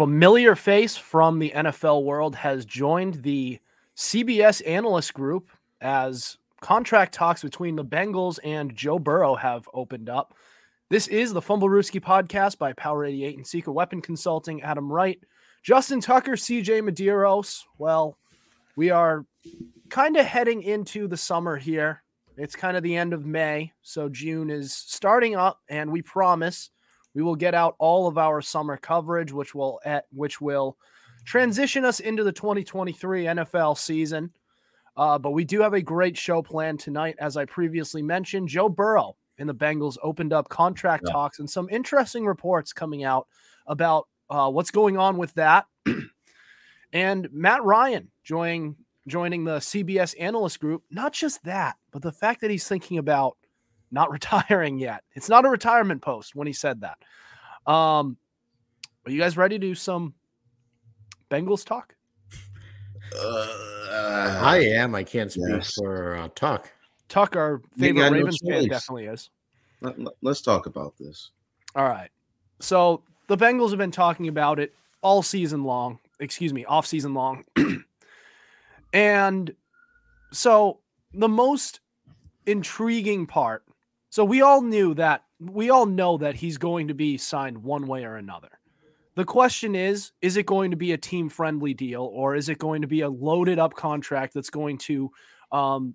familiar face from the NFL world has joined the CBS analyst group as contract talks between the Bengals and Joe Burrow have opened up. This is the Fumblerooski podcast by Power 88 and Secret Weapon Consulting. Adam Wright, Justin Tucker, CJ Medeiros. Well, we are kind of heading into the summer here. It's kind of the end of May, so June is starting up, and we promise we will get out all of our summer coverage, which will at which will transition us into the 2023 NFL season. Uh, but we do have a great show planned tonight, as I previously mentioned. Joe Burrow and the Bengals opened up contract yeah. talks, and some interesting reports coming out about uh, what's going on with that. and Matt Ryan joining joining the CBS analyst group. Not just that, but the fact that he's thinking about not retiring yet. It's not a retirement post when he said that. Um, are you guys ready to do some Bengals talk? Uh, I am. I can't speak yes. for uh, Tuck. Tuck, our favorite Ravens no fan, definitely is. Let, us talk about this. All right. So the Bengals have been talking about it all season long. Excuse me, off season long. and so the most intriguing part so we all knew that we all know that he's going to be signed one way or another. The question is is it going to be a team friendly deal or is it going to be a loaded up contract that's going to um,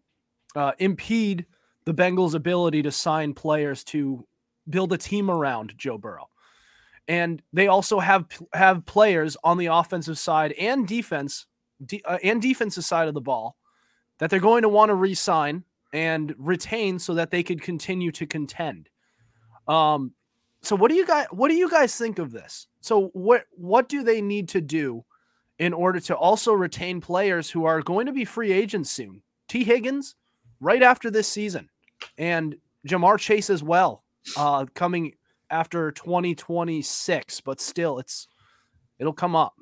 uh, impede the Bengals' ability to sign players to build a team around Joe Burrow? And they also have have players on the offensive side and defense de- uh, and defensive side of the ball that they're going to want to re-sign and retain so that they could continue to contend. Um, so what do you guys what do you guys think of this? So what what do they need to do in order to also retain players who are going to be free agents soon? Tee Higgins right after this season and Ja'Marr Chase as well uh, coming after 2026, but still it's it'll come up.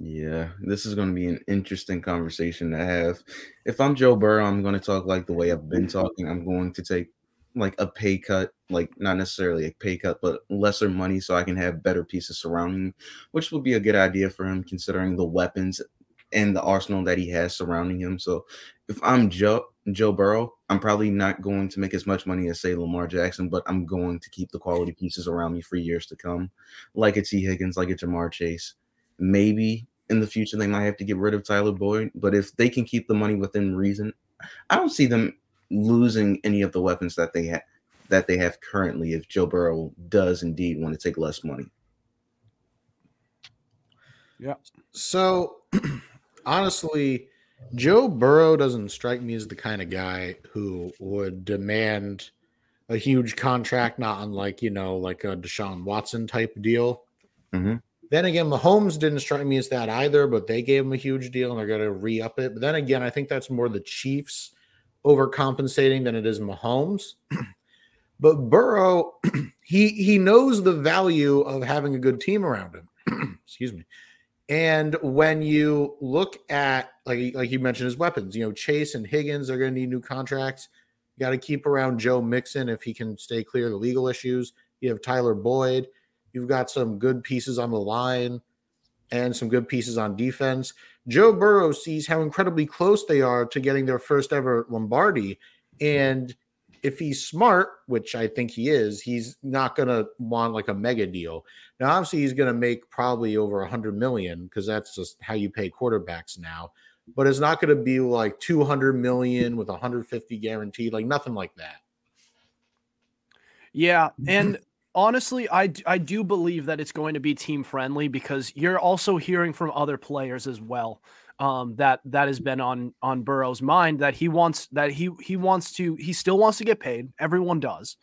Yeah, this is going to be an interesting conversation to have. If I'm Joe Burrow, I'm going to talk like the way I've been talking. I'm going to take like a pay cut, like not necessarily a pay cut, but lesser money so I can have better pieces surrounding me, which would be a good idea for him considering the weapons and the arsenal that he has surrounding him. So if I'm Joe Joe Burrow, I'm probably not going to make as much money as say Lamar Jackson, but I'm going to keep the quality pieces around me for years to come, like a Tee Higgins, like a Ja'Marr Chase maybe in the future they might have to get rid of Tyler Boyd, but if they can keep the money within reason, I don't see them losing any of the weapons that they have that they have currently if Joe Burrow does indeed want to take less money. Yeah. So honestly, Joe Burrow doesn't strike me as the kind of guy who would demand a huge contract, not unlike, you know, like a Deshaun Watson type deal. Mm-hmm. Then again, Mahomes didn't strike me as that either, but they gave him a huge deal and they're going to re up it. But then again, I think that's more the Chiefs overcompensating than it is Mahomes. but Burrow, he he knows the value of having a good team around him. Excuse me. And when you look at like like you mentioned his weapons, you know Chase and Higgins are going to need new contracts. You got to keep around Joe Mixon if he can stay clear of the legal issues. You have Tyler Boyd. You've got some good pieces on the line and some good pieces on defense. Joe Burrow sees how incredibly close they are to getting their first ever Lombardi. And if he's smart, which I think he is, he's not going to want like a mega deal. Now, obviously, he's going to make probably over a hundred million because that's just how you pay quarterbacks now. But it's not going to be like 200 million with 150 guaranteed, like nothing like that. Yeah. And honestly, I I do believe that it's going to be team friendly because you're also hearing from other players as well. Um, that that has been on on Burrow's mind that he wants that he he wants to he still wants to get paid. Everyone does,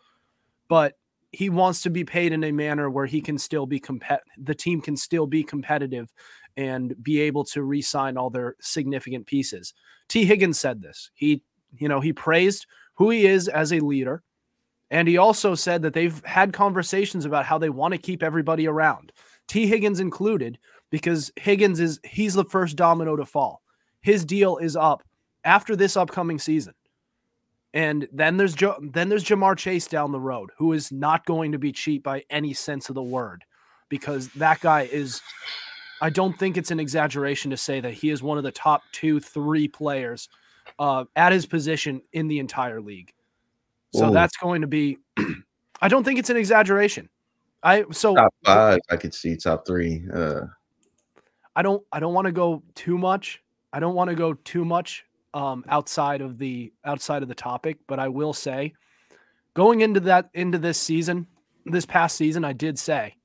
but he wants to be paid in a manner where he can still be compet the team can still be competitive and be able to re-sign all their significant pieces. Tee Higgins said this. He you know he praised who he is as a leader and he also said that they've had conversations about how they want to keep everybody around, Tee Higgins included, because Higgins is he's the first domino to fall. His deal is up after this upcoming season. And then there's jo- then there's Ja'Marr Chase down the road, who is not going to be cheap by any sense of the word, because that guy is. I don't think it's an exaggeration to say that he is one of the top two, three players uh, at his position in the entire league. So Whoa. that's going to be. I don't think it's an exaggeration. I so Top five, I could see top three. Uh, I don't I don't want to go too much. I don't want to go too much um, outside of the outside of the topic, but I will say, going into that into this season, this past season, I did say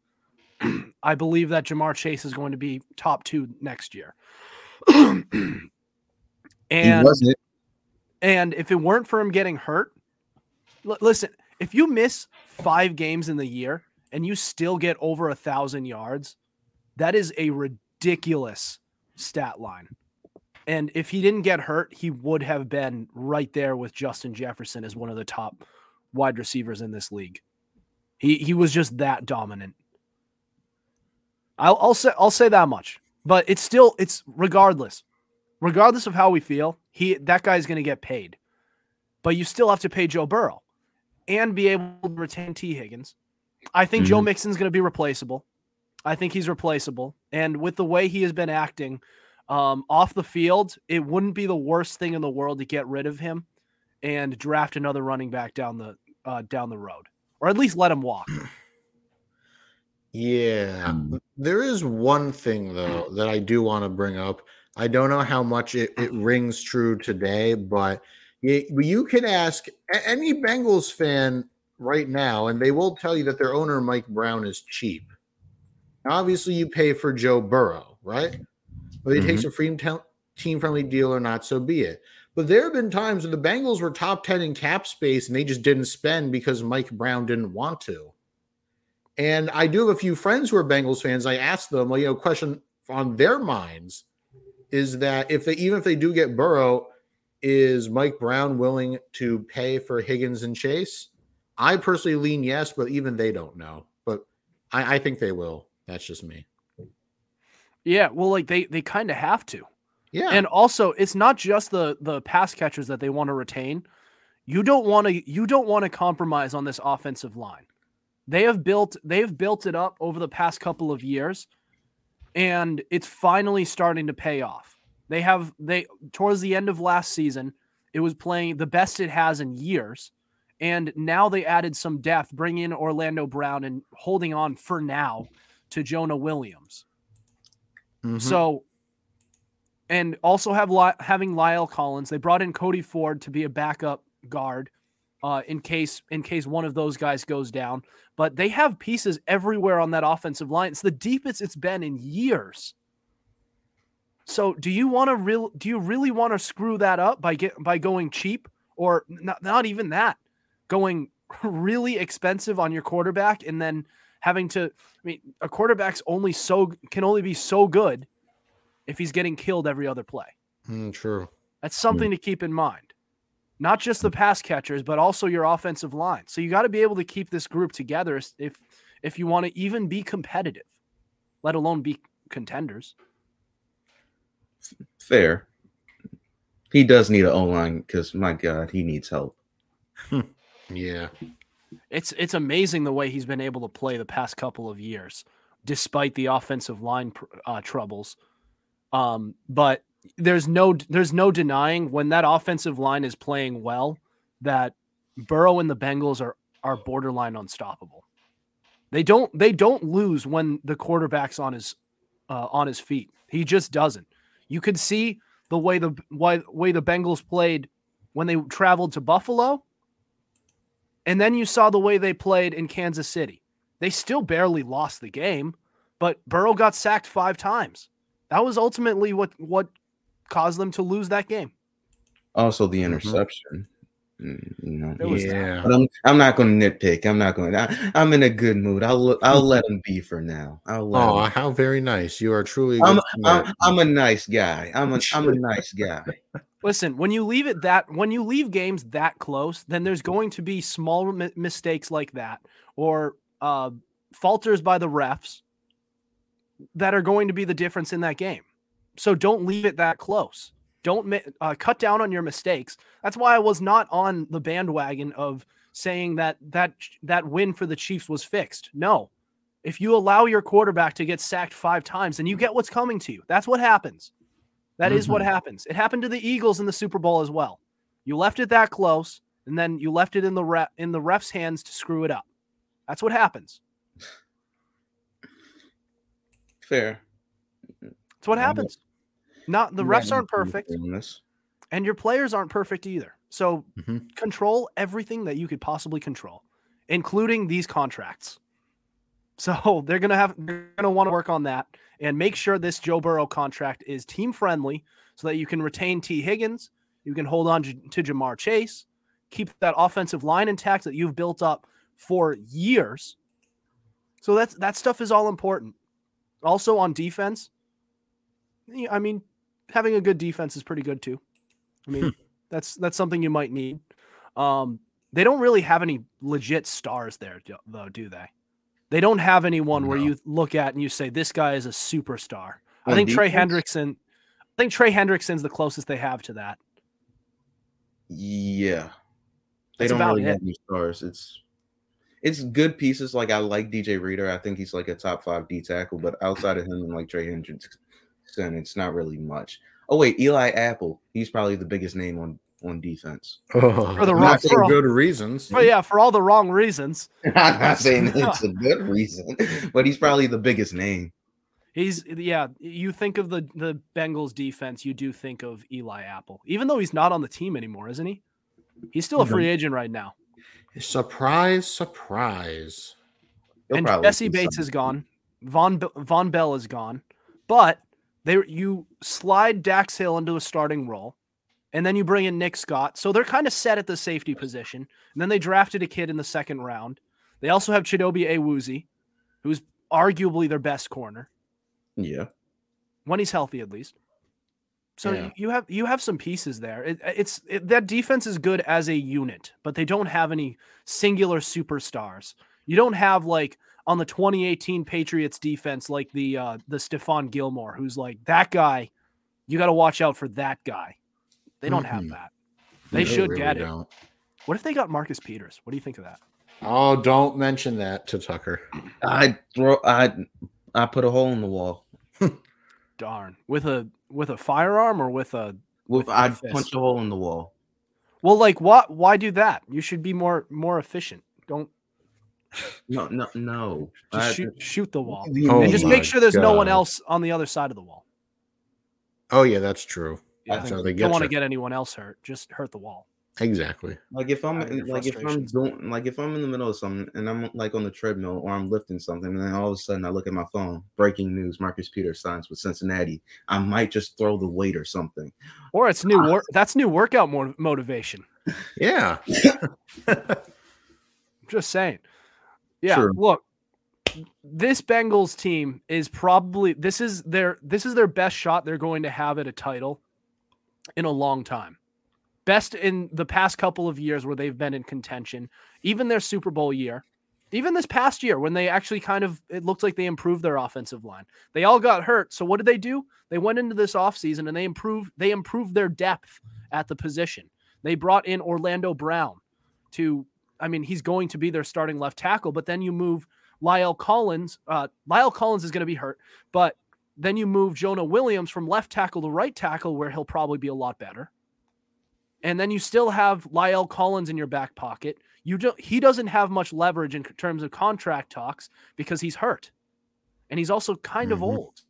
I believe that Ja'Marr Chase is going to be top two next year. and and if it weren't for him getting hurt, l- listen, if you miss five games in the year and you still get over a thousand yards, that is a ridiculous stat line. And if he didn't get hurt, he would have been right there with Justin Jefferson as one of the top wide receivers in this league. He he was just that dominant. I'll, I'll say I'll say that much. But it's still it's regardless, regardless of how we feel, he that guy's going to get paid. But you still have to pay Joe Burrow and be able to retain Tee Higgins. I think Joe Mixon's going to be replaceable. I think he's replaceable. And with the way he has been acting um, off the field, it wouldn't be the worst thing in the world to get rid of him and draft another running back down the uh, down the road, or at least let him walk. Yeah. Mm. There is one thing though that I do want to bring up. I don't know how much it, it rings true today, but you, you can ask any Bengals fan right now, and they will tell you that their owner, Mike Brown, is cheap. Now, obviously, you pay for Joe Burrow, right? Whether he takes mm-hmm. a free team friendly deal or not, so be it. But there have been times when the Bengals were top 10 in cap space and they just didn't spend because Mike Brown didn't want to. And I do have a few friends who are Bengals fans. I asked them, well, you know, question on their minds is that if they even if they do get Burrow, is Mike Brown willing to pay for Higgins and Chase? I personally lean yes, but even they don't know. But I, I think they will. That's just me. Yeah, well, like they they kind of have to. Yeah. And also, it's not just the the pass catchers that they want to retain. You don't want to you don't want to compromise on this offensive line. They have built they've built it up over the past couple of years and it's finally starting to pay off. They have they towards the end of last season, it was playing the best it has in years. And now they added some depth, bringing in Orlando Brown and holding on for now to Jonah Williams. Mhm. So, and also have having Lyle Collins. They brought in Cody Ford to be a backup guard uh, in case in case one of those guys goes down. But they have pieces everywhere on that offensive line. It's the deepest it's been in years. So, do you want to real? Do you really want to screw that up by get by going cheap or not? Not even that, going really expensive on your quarterback and then having to. I mean, a quarterback's only so can only be so good if he's getting killed every other play. Mm, true. That's something to keep in mind. Not just the pass catchers, but also your offensive line. So you got to be able to keep this group together if if you want to even be competitive, let alone be contenders. Fair. He does need an O line because my God, he needs help. Yeah. It's it's amazing the way he's been able to play the past couple of years, despite the offensive line uh, troubles. Um, but there's no there's no denying when that offensive line is playing well that Burrow and the Bengals are are borderline unstoppable. They don't they don't lose when the quarterback's on his uh, on his feet. He just doesn't. You could see the way the why, way the Bengals played when they traveled to Buffalo and then you saw the way they played in Kansas City. They still barely lost the game, but Burrow got sacked five times. That was ultimately what what caused them to lose that game. Also, the mm-hmm. interception. Mm, You know, There was that. Yeah. but I'm I'm not going to nitpick. I'm not going. to I'm in a good mood. I'll I'll let him be for now. I'll let Oh, him. how very nice. You are truly a I'm, I'm. I'm a nice guy. I'm a I'm a nice guy. Listen, when you leave it that when you leave games that close, then there's going to be small mi- mistakes like that or uh, falters by the refs. that are going to be the difference in that game. So don't leave it that close. Don't uh, cut down on your mistakes. That's why I was not on the bandwagon of saying that that that win for the Chiefs was fixed. No. If you allow your quarterback to get sacked 5 times, then you get what's coming to you. That's what happens. That mm-hmm. is what mm-hmm. happens. It happened to the Eagles in the Super Bowl as well. You left it that close and then you left it in the ref, in the ref's hands to screw it up. That's what happens. Fair. That's what happens. Not the refs aren't perfect, and your players aren't perfect either. So mm-hmm. control everything that you could possibly control, including these contracts. So they're gonna have they're gonna want to work on that and make sure this Joe Burrow contract is team friendly, so that you can retain Tee Higgins, you can hold on to Ja'Marr Chase, keep that offensive line intact that you've built up for years. So that's that stuff is all important. Also on defense, I mean, having a good defense is pretty good too. I mean, that's that's something you might need. Um, they don't really have any legit stars there, though, do they? They don't have anyone no. where you look at and you say this guy is a superstar. I think defense? Trey Hendrickson. I think Trey Hendrickson's the closest they have to that. Yeah, they That's don't really it. have any stars. It's it's good pieces. Like I like DJ Reader. I think he's like a top five D tackle, but outside of him and like Trey Hendrickson, it's not really much. Oh wait, Eli Apple. He's probably the biggest name on on defense. Oh, for the wrong for all, good reasons. Oh yeah, for all the wrong reasons. I'm not saying it's a good reason, but he's probably the biggest name. He's yeah. You think of the the Bengals defense, you do think of Eli Apple, even though he's not on the team anymore, isn't he? He's still a mm-hmm. free agent right now. Surprise, surprise. He'll and Jessie Bates something. is gone. Von Vonn Bell is gone. But they you slide Dax Hill into a starting role, and then you bring in Nick Scott. So they're kind of set at the safety position. And then they drafted a kid in the second round. They also have Chidobe Awuzie, who's arguably their best corner. Yeah. When he's healthy, at least. So yeah. you have you have some pieces there. It, it's it, that defense is good as a unit, but they don't have any singular superstars. You don't have like on the 2018 Patriots defense like the uh, the Stephon Gilmore, who's like that guy. You got to watch out for that guy. They don't mm-hmm. have that. They, they should really get it. Don't. What if they got Marcus Peters? What do you think of that? Oh, don't mention that to Tucker. I throw I I put a hole in the wall. Darn. With a with a firearm or with a with, with I'd punch a hole in the wall. Well, like what? Why do that? You should be more more efficient. Don't. No, no, no. Just I, shoot, shoot the wall, oh and just make sure there's God. no one else on the other side of the wall. Oh yeah, that's true. Yeah, that's how they don't want to get anyone else hurt. Just hurt the wall. Exactly. Like if I'm like if I'm doing like if I'm in the middle of something and I'm like on the treadmill or I'm lifting something and then all of a sudden I look at my phone, breaking news: Marcus Peters signs with Cincinnati. I might just throw the weight or something. Or it's new work. That's new workout more motivation. Yeah. just saying. Yeah. Sure. Look, this Bengals team is probably this is their this is their best shot they're going to have at a title in a long time best in the past couple of years where they've been in contention, even their Super Bowl year, even this past year when they actually kind of it looked like they improved their offensive line. They all got hurt. So what did they do? They went into this offseason and they improved they improved their depth at the position. They brought in Orlando Brown to I mean, he's going to be their starting left tackle, but then you move Lyle Collins. Uh, La'el Collins is going to be hurt, but then you move Jonah Williams from left tackle to right tackle, where he'll probably be a lot better and then you still have Lyle Collins in your back pocket. You don't he doesn't have much leverage in terms of contract talks because he's hurt. And he's also kind mm-hmm. of old.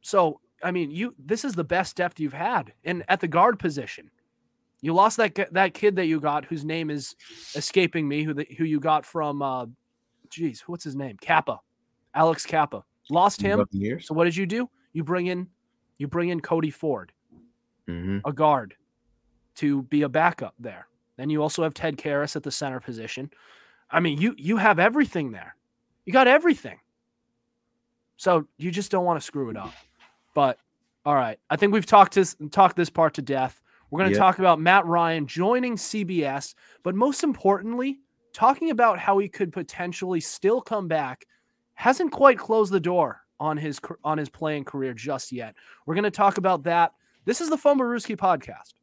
So, I mean, you this is the best depth you've had. And at the guard position, you lost that that kid that you got whose name is escaping me, who the, who you got from uh geez, what's his name? Cappa. Alex Cappa. Lost him. So what did you do? You bring in you bring in Cody Ford. Mm-hmm. A guard to be a backup there. Then you also have Ted Karras at the center position. I mean, you you have everything there. You got everything. So you just don't want to screw it up. But all right, I think we've talked this talked this part to death. We're going to yep. talk about Matt Ryan joining CBS, but most importantly, talking about how he could potentially still come back hasn't quite closed the door on his on his playing career just yet. We're going to talk about that. This is the Fumblerooski podcast.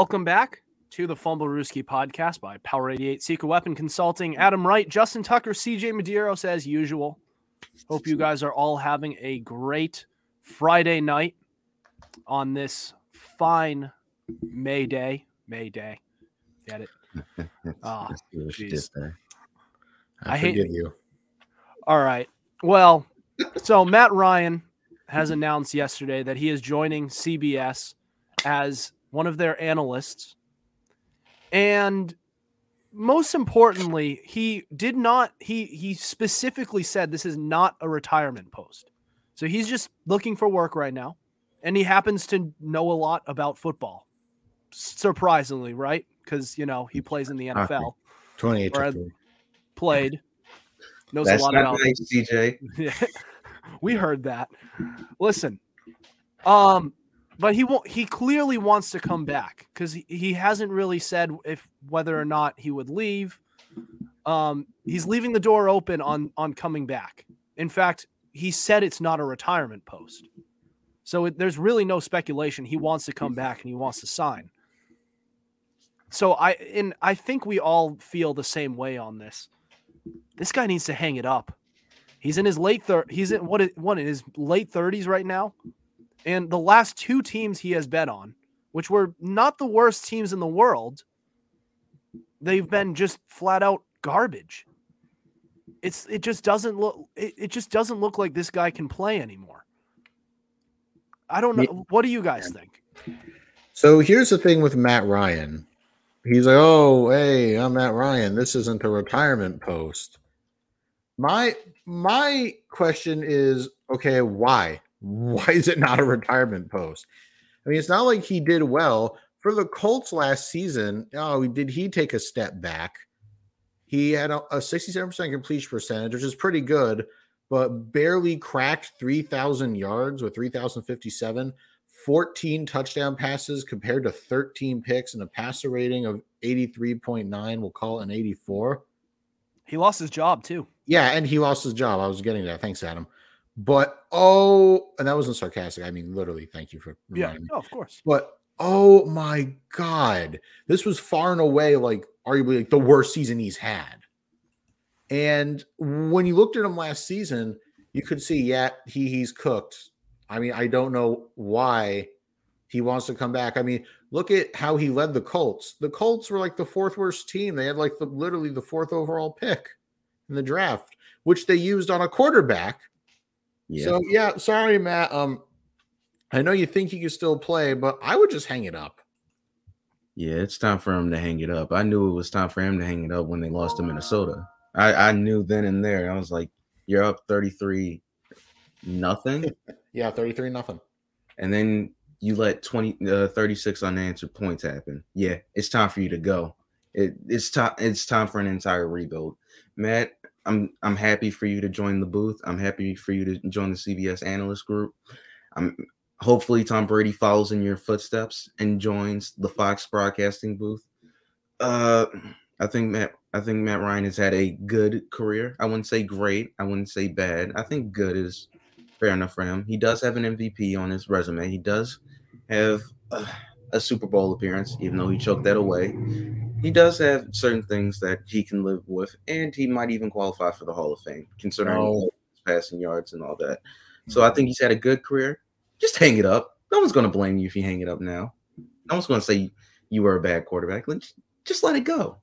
Welcome back to the Fumblerooski podcast by Power 88 Secret Weapon Consulting. Adam Wright, Justin Tucker, CJ Medeiros as usual. Hope you guys are all having a great Friday night on this fine May Day. May Day. Get it? Let's see what she jeez. did there. I, I hate- you. All right. Well, so Matt Ryan has announced yesterday that he is joining CBS as one of their analysts. And most importantly, he did not he he specifically said this is not a retirement post. So he's just looking for work right now and he happens to know a lot about football. Surprisingly, right? Cuz you know, he plays in the NFL, 28 Or- to three. played knows That's a lot about nice, CJ. We heard that. Listen, um, but he won't. He clearly wants to come back because he, he hasn't really said if whether or not he would leave. Um, he's leaving the door open on on coming back. In fact, he said it's not a retirement post, so it, there's really no speculation. He wants to come back and he wants to sign. So I and I think we all feel the same way on this. This guy needs to hang it up. He's in his late thir- he's in what what in his late 30s right now. And the last two teams he has bet on, which were not the worst teams in the world, they've been just flat out garbage. It's it just doesn't look it, it just doesn't look like this guy can play anymore. I don't know. What do you guys think? So here's the thing with Matt Ryan. He's like, "Oh, hey, I'm Matt Ryan. This isn't a retirement post." My my question is, okay, why? Why is it not a retirement post? I mean, it's not like he did well for the Colts last season. Oh, did he take a step back? He had a, a 67% completion percentage, which is pretty good, but barely cracked 3,000 yards with 3,057. 14 touchdown passes compared to 13 picks and a passer rating of 83.9. We'll call it an 84. He lost his job too. Yeah, and he lost his job. I was getting that. Thanks, Adam. But oh, and that wasn't sarcastic. I mean, literally, thank you for Yeah, oh, of course. But oh my god, this was far and away like arguably like the worst season he's had. And when you looked at him last season, you could see, yeah, he he's cooked. I mean, I don't know why he wants to come back. I mean, look at how he led the Colts. The Colts were like the fourth worst team. They had like the literally the fourth overall pick in the draft, which they used on a quarterback. Yeah. So yeah, sorry, Matt. Um, I know you think he can still play, but I would just hang it up. Yeah, it's time for him to hang it up. I knew it was time for him to hang it up when they lost to Minnesota. I, I knew then and there. I was like, you're up 33 nothing. Yeah, 33 nothing. and then you let 20 uh, 36 unanswered points happen. Yeah, it's time for you to go. It, it's time it's time for an entire rebuild. Matt, I'm I'm happy for you to join the booth. I'm happy for you to join the CBS analyst group. I'm hopefully Tom Brady follows in your footsteps and joins the Fox broadcasting booth. Uh I think Matt I think Matt Ryan has had a good career. I wouldn't say great. I wouldn't say bad. I think good is fair enough for him. He does have an MVP on his resume. He does have a, a Super Bowl appearance, even though he choked that away. He does have certain things that he can live with, and he might even qualify for the Hall of Fame, considering oh. his passing yards and all that. So I mm-hmm. think he's had a good career. Just hang it up. No one's going to blame you if you hang it up now. No one's going to say you were a bad quarterback. Like, Just let it go.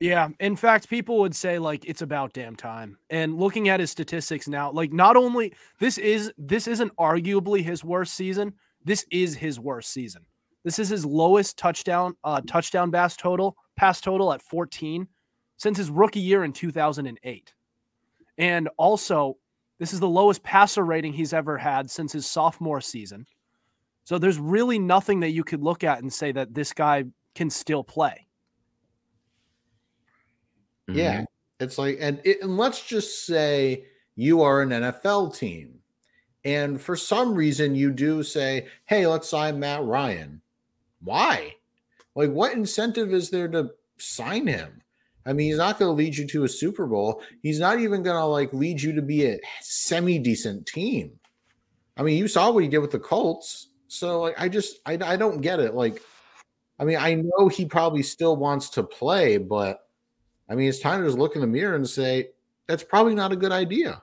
Yeah. In fact, people would say like it's about damn time. And looking at his statistics now, like not only this is this isn't arguably his worst season, this is his worst season. This is his lowest touchdown uh touchdown pass total, pass total at 14 since his rookie year in 2008. And also, this is the lowest passer rating he's ever had since his sophomore season. So there's really nothing that you could look at and say that this guy can still play. Yeah. Mhm. It's like, and, it, and let's just say you are an NFL team. And for some reason, you do say, hey, let's sign Matt Ryan. Why? Like, what incentive is there to sign him? I mean, he's not going to lead you to a Super Bowl. He's not even going to like lead you to be a semi decent team. I mean, you saw what he did with the Colts. So, like, I just, I, I don't get it. Like, I mean, I know he probably still wants to play, but I mean, it's time to just look in the mirror and say that's probably not a good idea.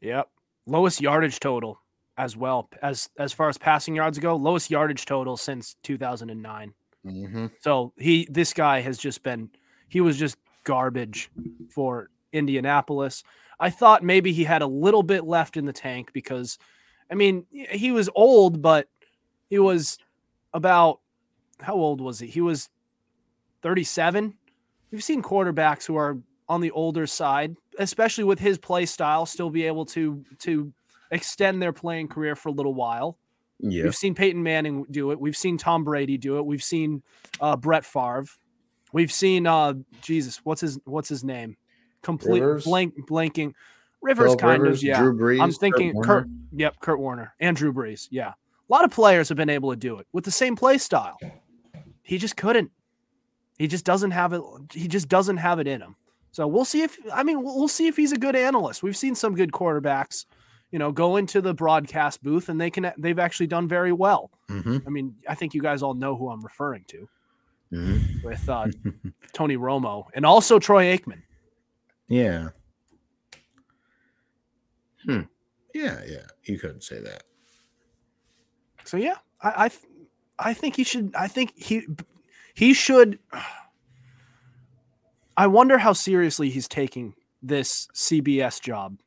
Yep. Lowest yardage total as well as as far as passing yards go, lowest yardage total since 2009. Mm-hmm. So he this guy has just been he was just garbage for Indianapolis. I thought maybe he had a little bit left in the tank because I mean, he was old, but he was about how old was he? He was 37. We've seen quarterbacks who are on the older side, especially with his play style, still be able to to extend their playing career for a little while. Yeah. We've seen Peyton Manning do it. We've seen Tom Brady do it. We've seen uh, Brett Favre. We've seen uh, Jesus. What's his What's his name? Complete Rivers? blank blanking. Rivers kind Rivers, of yeah. Drew Brees, I'm thinking Kurt, Warner. Yep, Kurt Warner and Drew Brees. Yeah, a lot of players have been able to do it with the same play style. He just couldn't. He just doesn't have it. He just doesn't have it in him. So we'll see if I mean we'll we'll see if he's a good analyst. We've seen some good quarterbacks, you know, go into the broadcast booth and they can they've actually done very well. Mm-hmm. I mean, I think you guys all know who I'm referring to Mhm. with uh, Tony Romo and also Troy Aikman. Yeah. Hmm. Yeah, yeah. You couldn't say that. So yeah, i i, I think he should. I think he he should. I wonder how seriously he's taking this CBS job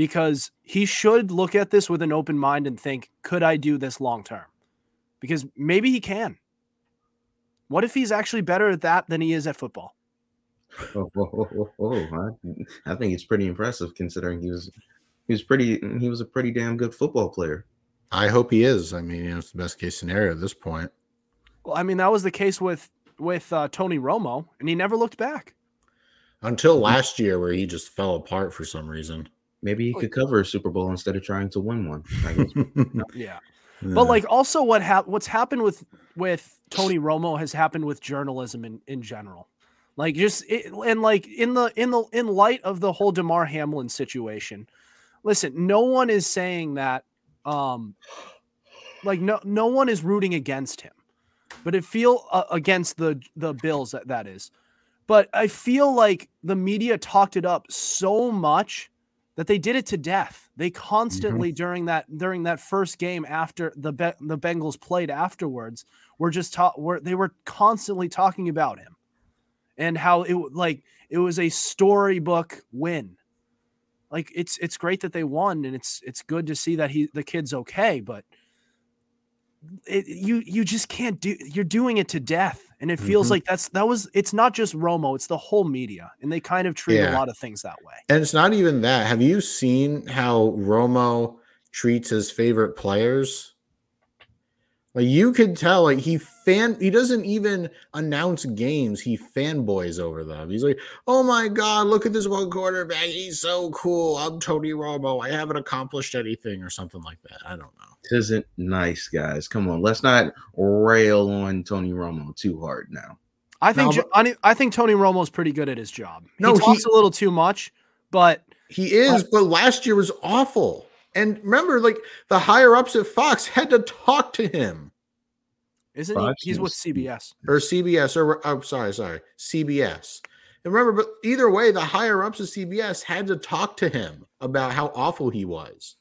because he should look at this with an open mind and think, could I do this long term? Because maybe he can. What if he's actually better at that than he is at football? Oh, oh, oh, I, I think it's pretty impressive considering he was he was pretty he was a pretty damn good football player. I hope he is. I mean, you know, it's the best case scenario at this point. Well, I mean, that was the case with with uh, Tony Romo, and he never looked back. Until last year, where he just fell apart for some reason. Maybe he could cover a Super Bowl instead of trying to win one. Yeah. But like also what hap- what's happened with with Tony Romo has happened with journalism in in general. Like just it, and like in the in the in light of the whole Damar Hamlin situation. Listen, no one is saying that um like no no one is rooting against him. But it feel uh, against the the Bills that that is. But I feel like the media talked it up so much that they did it to death. They mm-hmm. constantly during that during that first game after the Be- the Bengals played afterwards were just taught were they were constantly talking about him and how it like it was a storybook win. Like it's it's great that they won and it's it's good to see that he the kid's okay, but it, you you just can't do you're doing it to death and it feels Mhm. like that's that was it's not just Romo it's the whole media and they kind of treat a lot of things that way. And it's not even that. Have you seen how Romo treats his favorite players? Like you could tell, like he fan he doesn't even announce games, he fanboys over them. He's like, Oh my god, look at this one quarterback. He's so cool. I'm Tony Romo. I haven't accomplished anything, or something like that. I don't know. This isn't nice, guys. Come on, let's not rail on Tony Romo too hard now. I think No, Jo- I, I think Tony Romo's pretty good at his job. No, he he- talks a little too much, but He is, but last year was awful. And remember, like the higher ups at Fox had to talk to him. Isn't he? He's with CBS. or CBS or I'm sorry, sorry, CBS. And remember, but either way, the higher ups of CBS had to talk to him about how awful he was.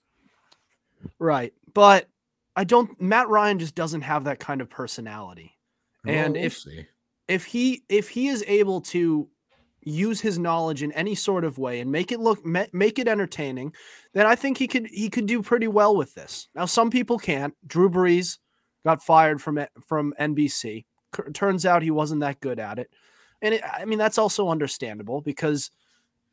Right. But I don't Matt Ryan just doesn't have that kind of personality. And Well, we'll if- see. if he if he is able to use his knowledge in any sort of way and make it look make it entertaining, then I think he could he could do pretty well with this. Now some people can't. Drew Brees got fired from from NBC. C- turns out he wasn't that good at it. And it, I mean that's also understandable because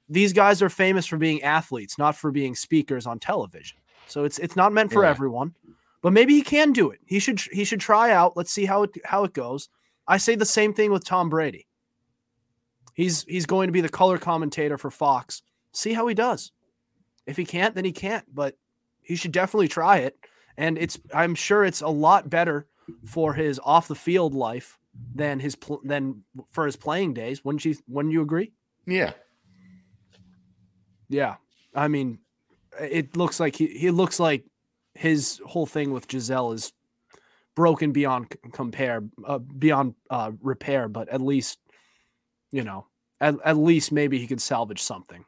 these guys are famous for being athletes, not for being speakers on television. So it's it's not meant for Yeah. everyone. But maybe he can do it. He should he should try out. Let's see how it how it goes. I say the same thing with Tom Brady. He's he's going to be the color commentator for Fox. See how he does. If he can't, then he can't, but he should definitely try it. And it's I'm sure it's a lot better for his off the field life than his pl- than for his playing days. Wouldn't you wouldn't you agree? Yeah. Yeah. I mean, it looks like he, he looks like his whole thing with Gisele is broken beyond compare, uh, beyond uh, repair, but at least, you know, at, at least maybe he could salvage something.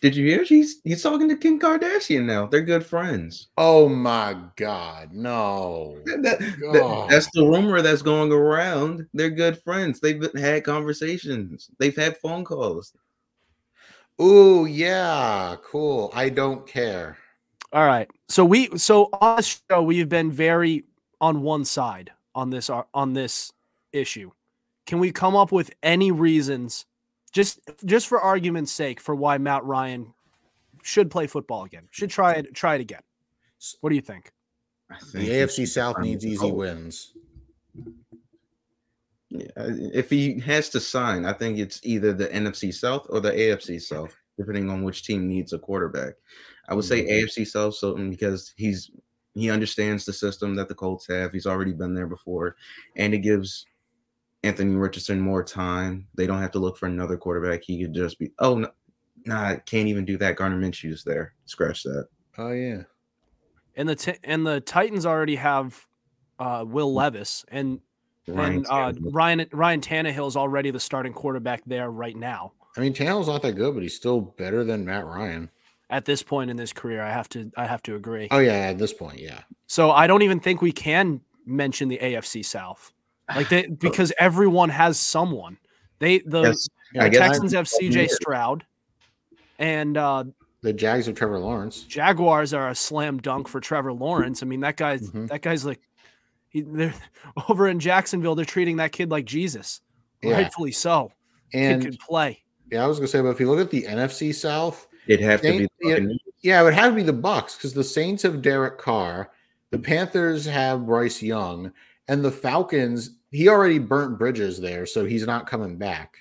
Did you hear? He's he's talking to Kim Kardashian now. They're good friends. Oh my God. No. That- that- that's the rumor that's going around. They're good friends. They've had conversations. They've had phone calls. Oh yeah. Cool. I don't care. All right. So we so on this show we've been very on one side on this ar- on this issue. Can we come up with any reasons just just for argument's sake for why Matt Ryan should play football again? Should try it try it again. What do you think? I The AFC South needs easy go. wins. Yeah, if he has to sign, I think it's either the NFC South or the AFC South, depending on which team needs a quarterback. I would say Mhm. AFC South, so because he's he understands the system that the Colts have. He's already been there before, and it gives Anthony Richardson more time. They don't have to look for another quarterback. He could just be, oh, no, nah, can't even do that. Gardner Minshew's there. Scratch that. Oh, yeah. And the t- and the Titans already have uh, Will Levis and Ryan and uh, Ryan Ryan Tannehill is already the starting quarterback there right now. I mean, Tannehill's not that good, but he's still better than Matt Ryan. At this point in his career, I have to I have to agree. Oh, yeah. At this point, yeah. So I don't even think we can mention the AFC South, like they because everyone has someone. They the, Yes, the I Texans have CJ Stroud, and uh, The Jags of Trevor Lawrence. Jaguars are a slam dunk for Trevor Lawrence. I mean that guy's Mhm. that guy's like he, they're over in Jacksonville. They're treating that kid like Jesus, Yeah. rightfully so. Kid And can play. yeah, I was gonna say, but if you look at the NFC South, It'd have to be Saints- the yeah. Yeah, it would have to be the Bucs because the Saints have Derek Carr, the Panthers have Bryce Young, and the Falcons. He already burnt bridges there, so he's not coming back.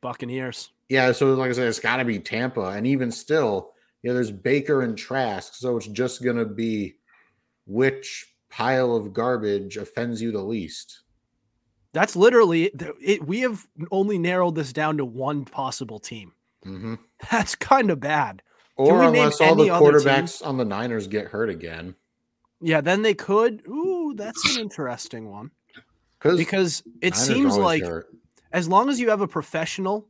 Buccaneers. Yeah, so like I said, it's got to be Tampa, and even still, you know, there's Baker and Trask, so it's just gonna be which pile of garbage offends you the least. That's literally it. it. We have only narrowed this down to one possible team. hmm That's kind of bad. Or unless all the any other team? quarterbacks on the Niners get hurt again, Yeah, then they could. Ooh, that's an interesting one because it seems like as long as you have a professional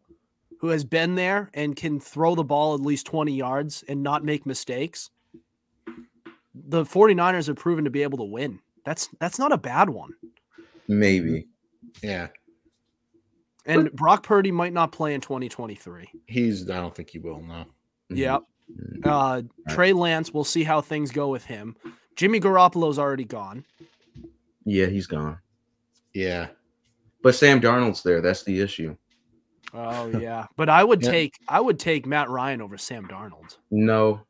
who has been there and can throw the ball at least 20 yards and not make mistakes, the 49ers have proven to be able to win. That's that's not a bad one. Maybe. yeah, And Brock Purdy might not play in 2023. he's. I don't think he will. No. Yep. Mhm. Uh Trey Lance, we'll see how things go with him. Jimmy Garoppolo's already gone. Yeah, he's gone. Yeah. But Sam Darnold's there. That's the issue. Oh yeah. But I would Yeah. take I would take Matt Ryan over Sam Darnold. No,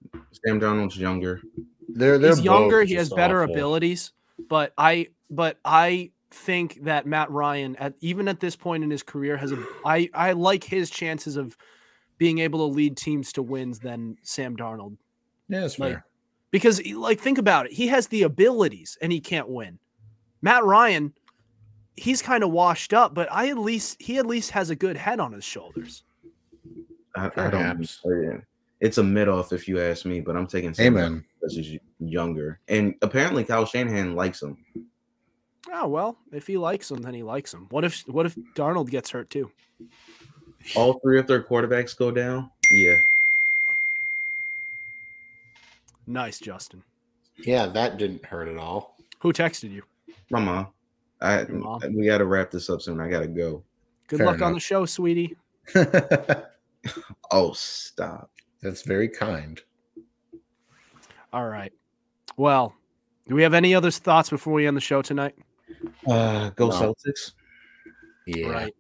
Sam Darnold's younger. They're they're He's younger, he has better awful. abilities, but I but I think that Matt Ryan at even at this point in his career has a I I like his chances of being able to lead teams to wins than Sam Darnold Yeah, that's Like, fair. because like think about it, he has the abilities and he can't win. Matt Ryan he's kind of washed up, but I at least he at least has a good head on his shoulders. I, I don't. It's a mid off if you ask me, but I'm taking Sam Amen. because he's younger, and apparently Kyle Shanahan likes him. Oh well, if he likes him, then he likes him. What if what if Darnold gets hurt too? All three of their quarterbacks go down. Yeah, Nice, Justin. Yeah, that didn't hurt at all. Who texted you? my mom. I mom? we got to wrap this up soon. I gotta go. Good Fair luck on the show, sweetie. Oh, stop. That's very kind. All right. Well, do we have any other thoughts before we end the show tonight? Uh, go No. Celtics. Yeah. Right.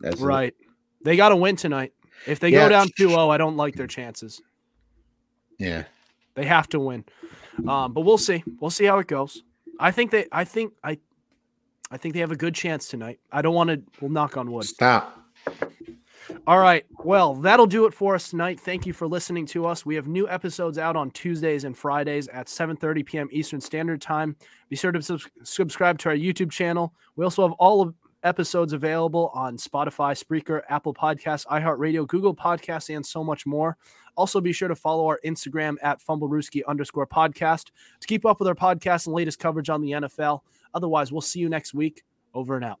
That's it. Right. They got to win tonight. If they Yeah. go down 2-0, I don't like their chances. Yeah. They have to win. Um, but we'll see. We'll see how it goes. I think they I think I I think they have a good chance tonight. I don't want to we'll knock on wood. Stop. All right. Well, that'll do it for us tonight. Thank you for listening to us. We have new episodes out on Tuesdays and Fridays at 7:30 p.m. Eastern Standard Time. Be sure to subs- subscribe to our YouTube channel. We also have all of episodes available on Spotify, Spreaker, Apple Podcasts, iHeartRadio, Google Podcasts, and so much more. Also, be sure to follow our Instagram at fumblerooski underscore podcast to keep up with our podcast and latest coverage on the NFL. Otherwise, we'll see you next week. Over and out.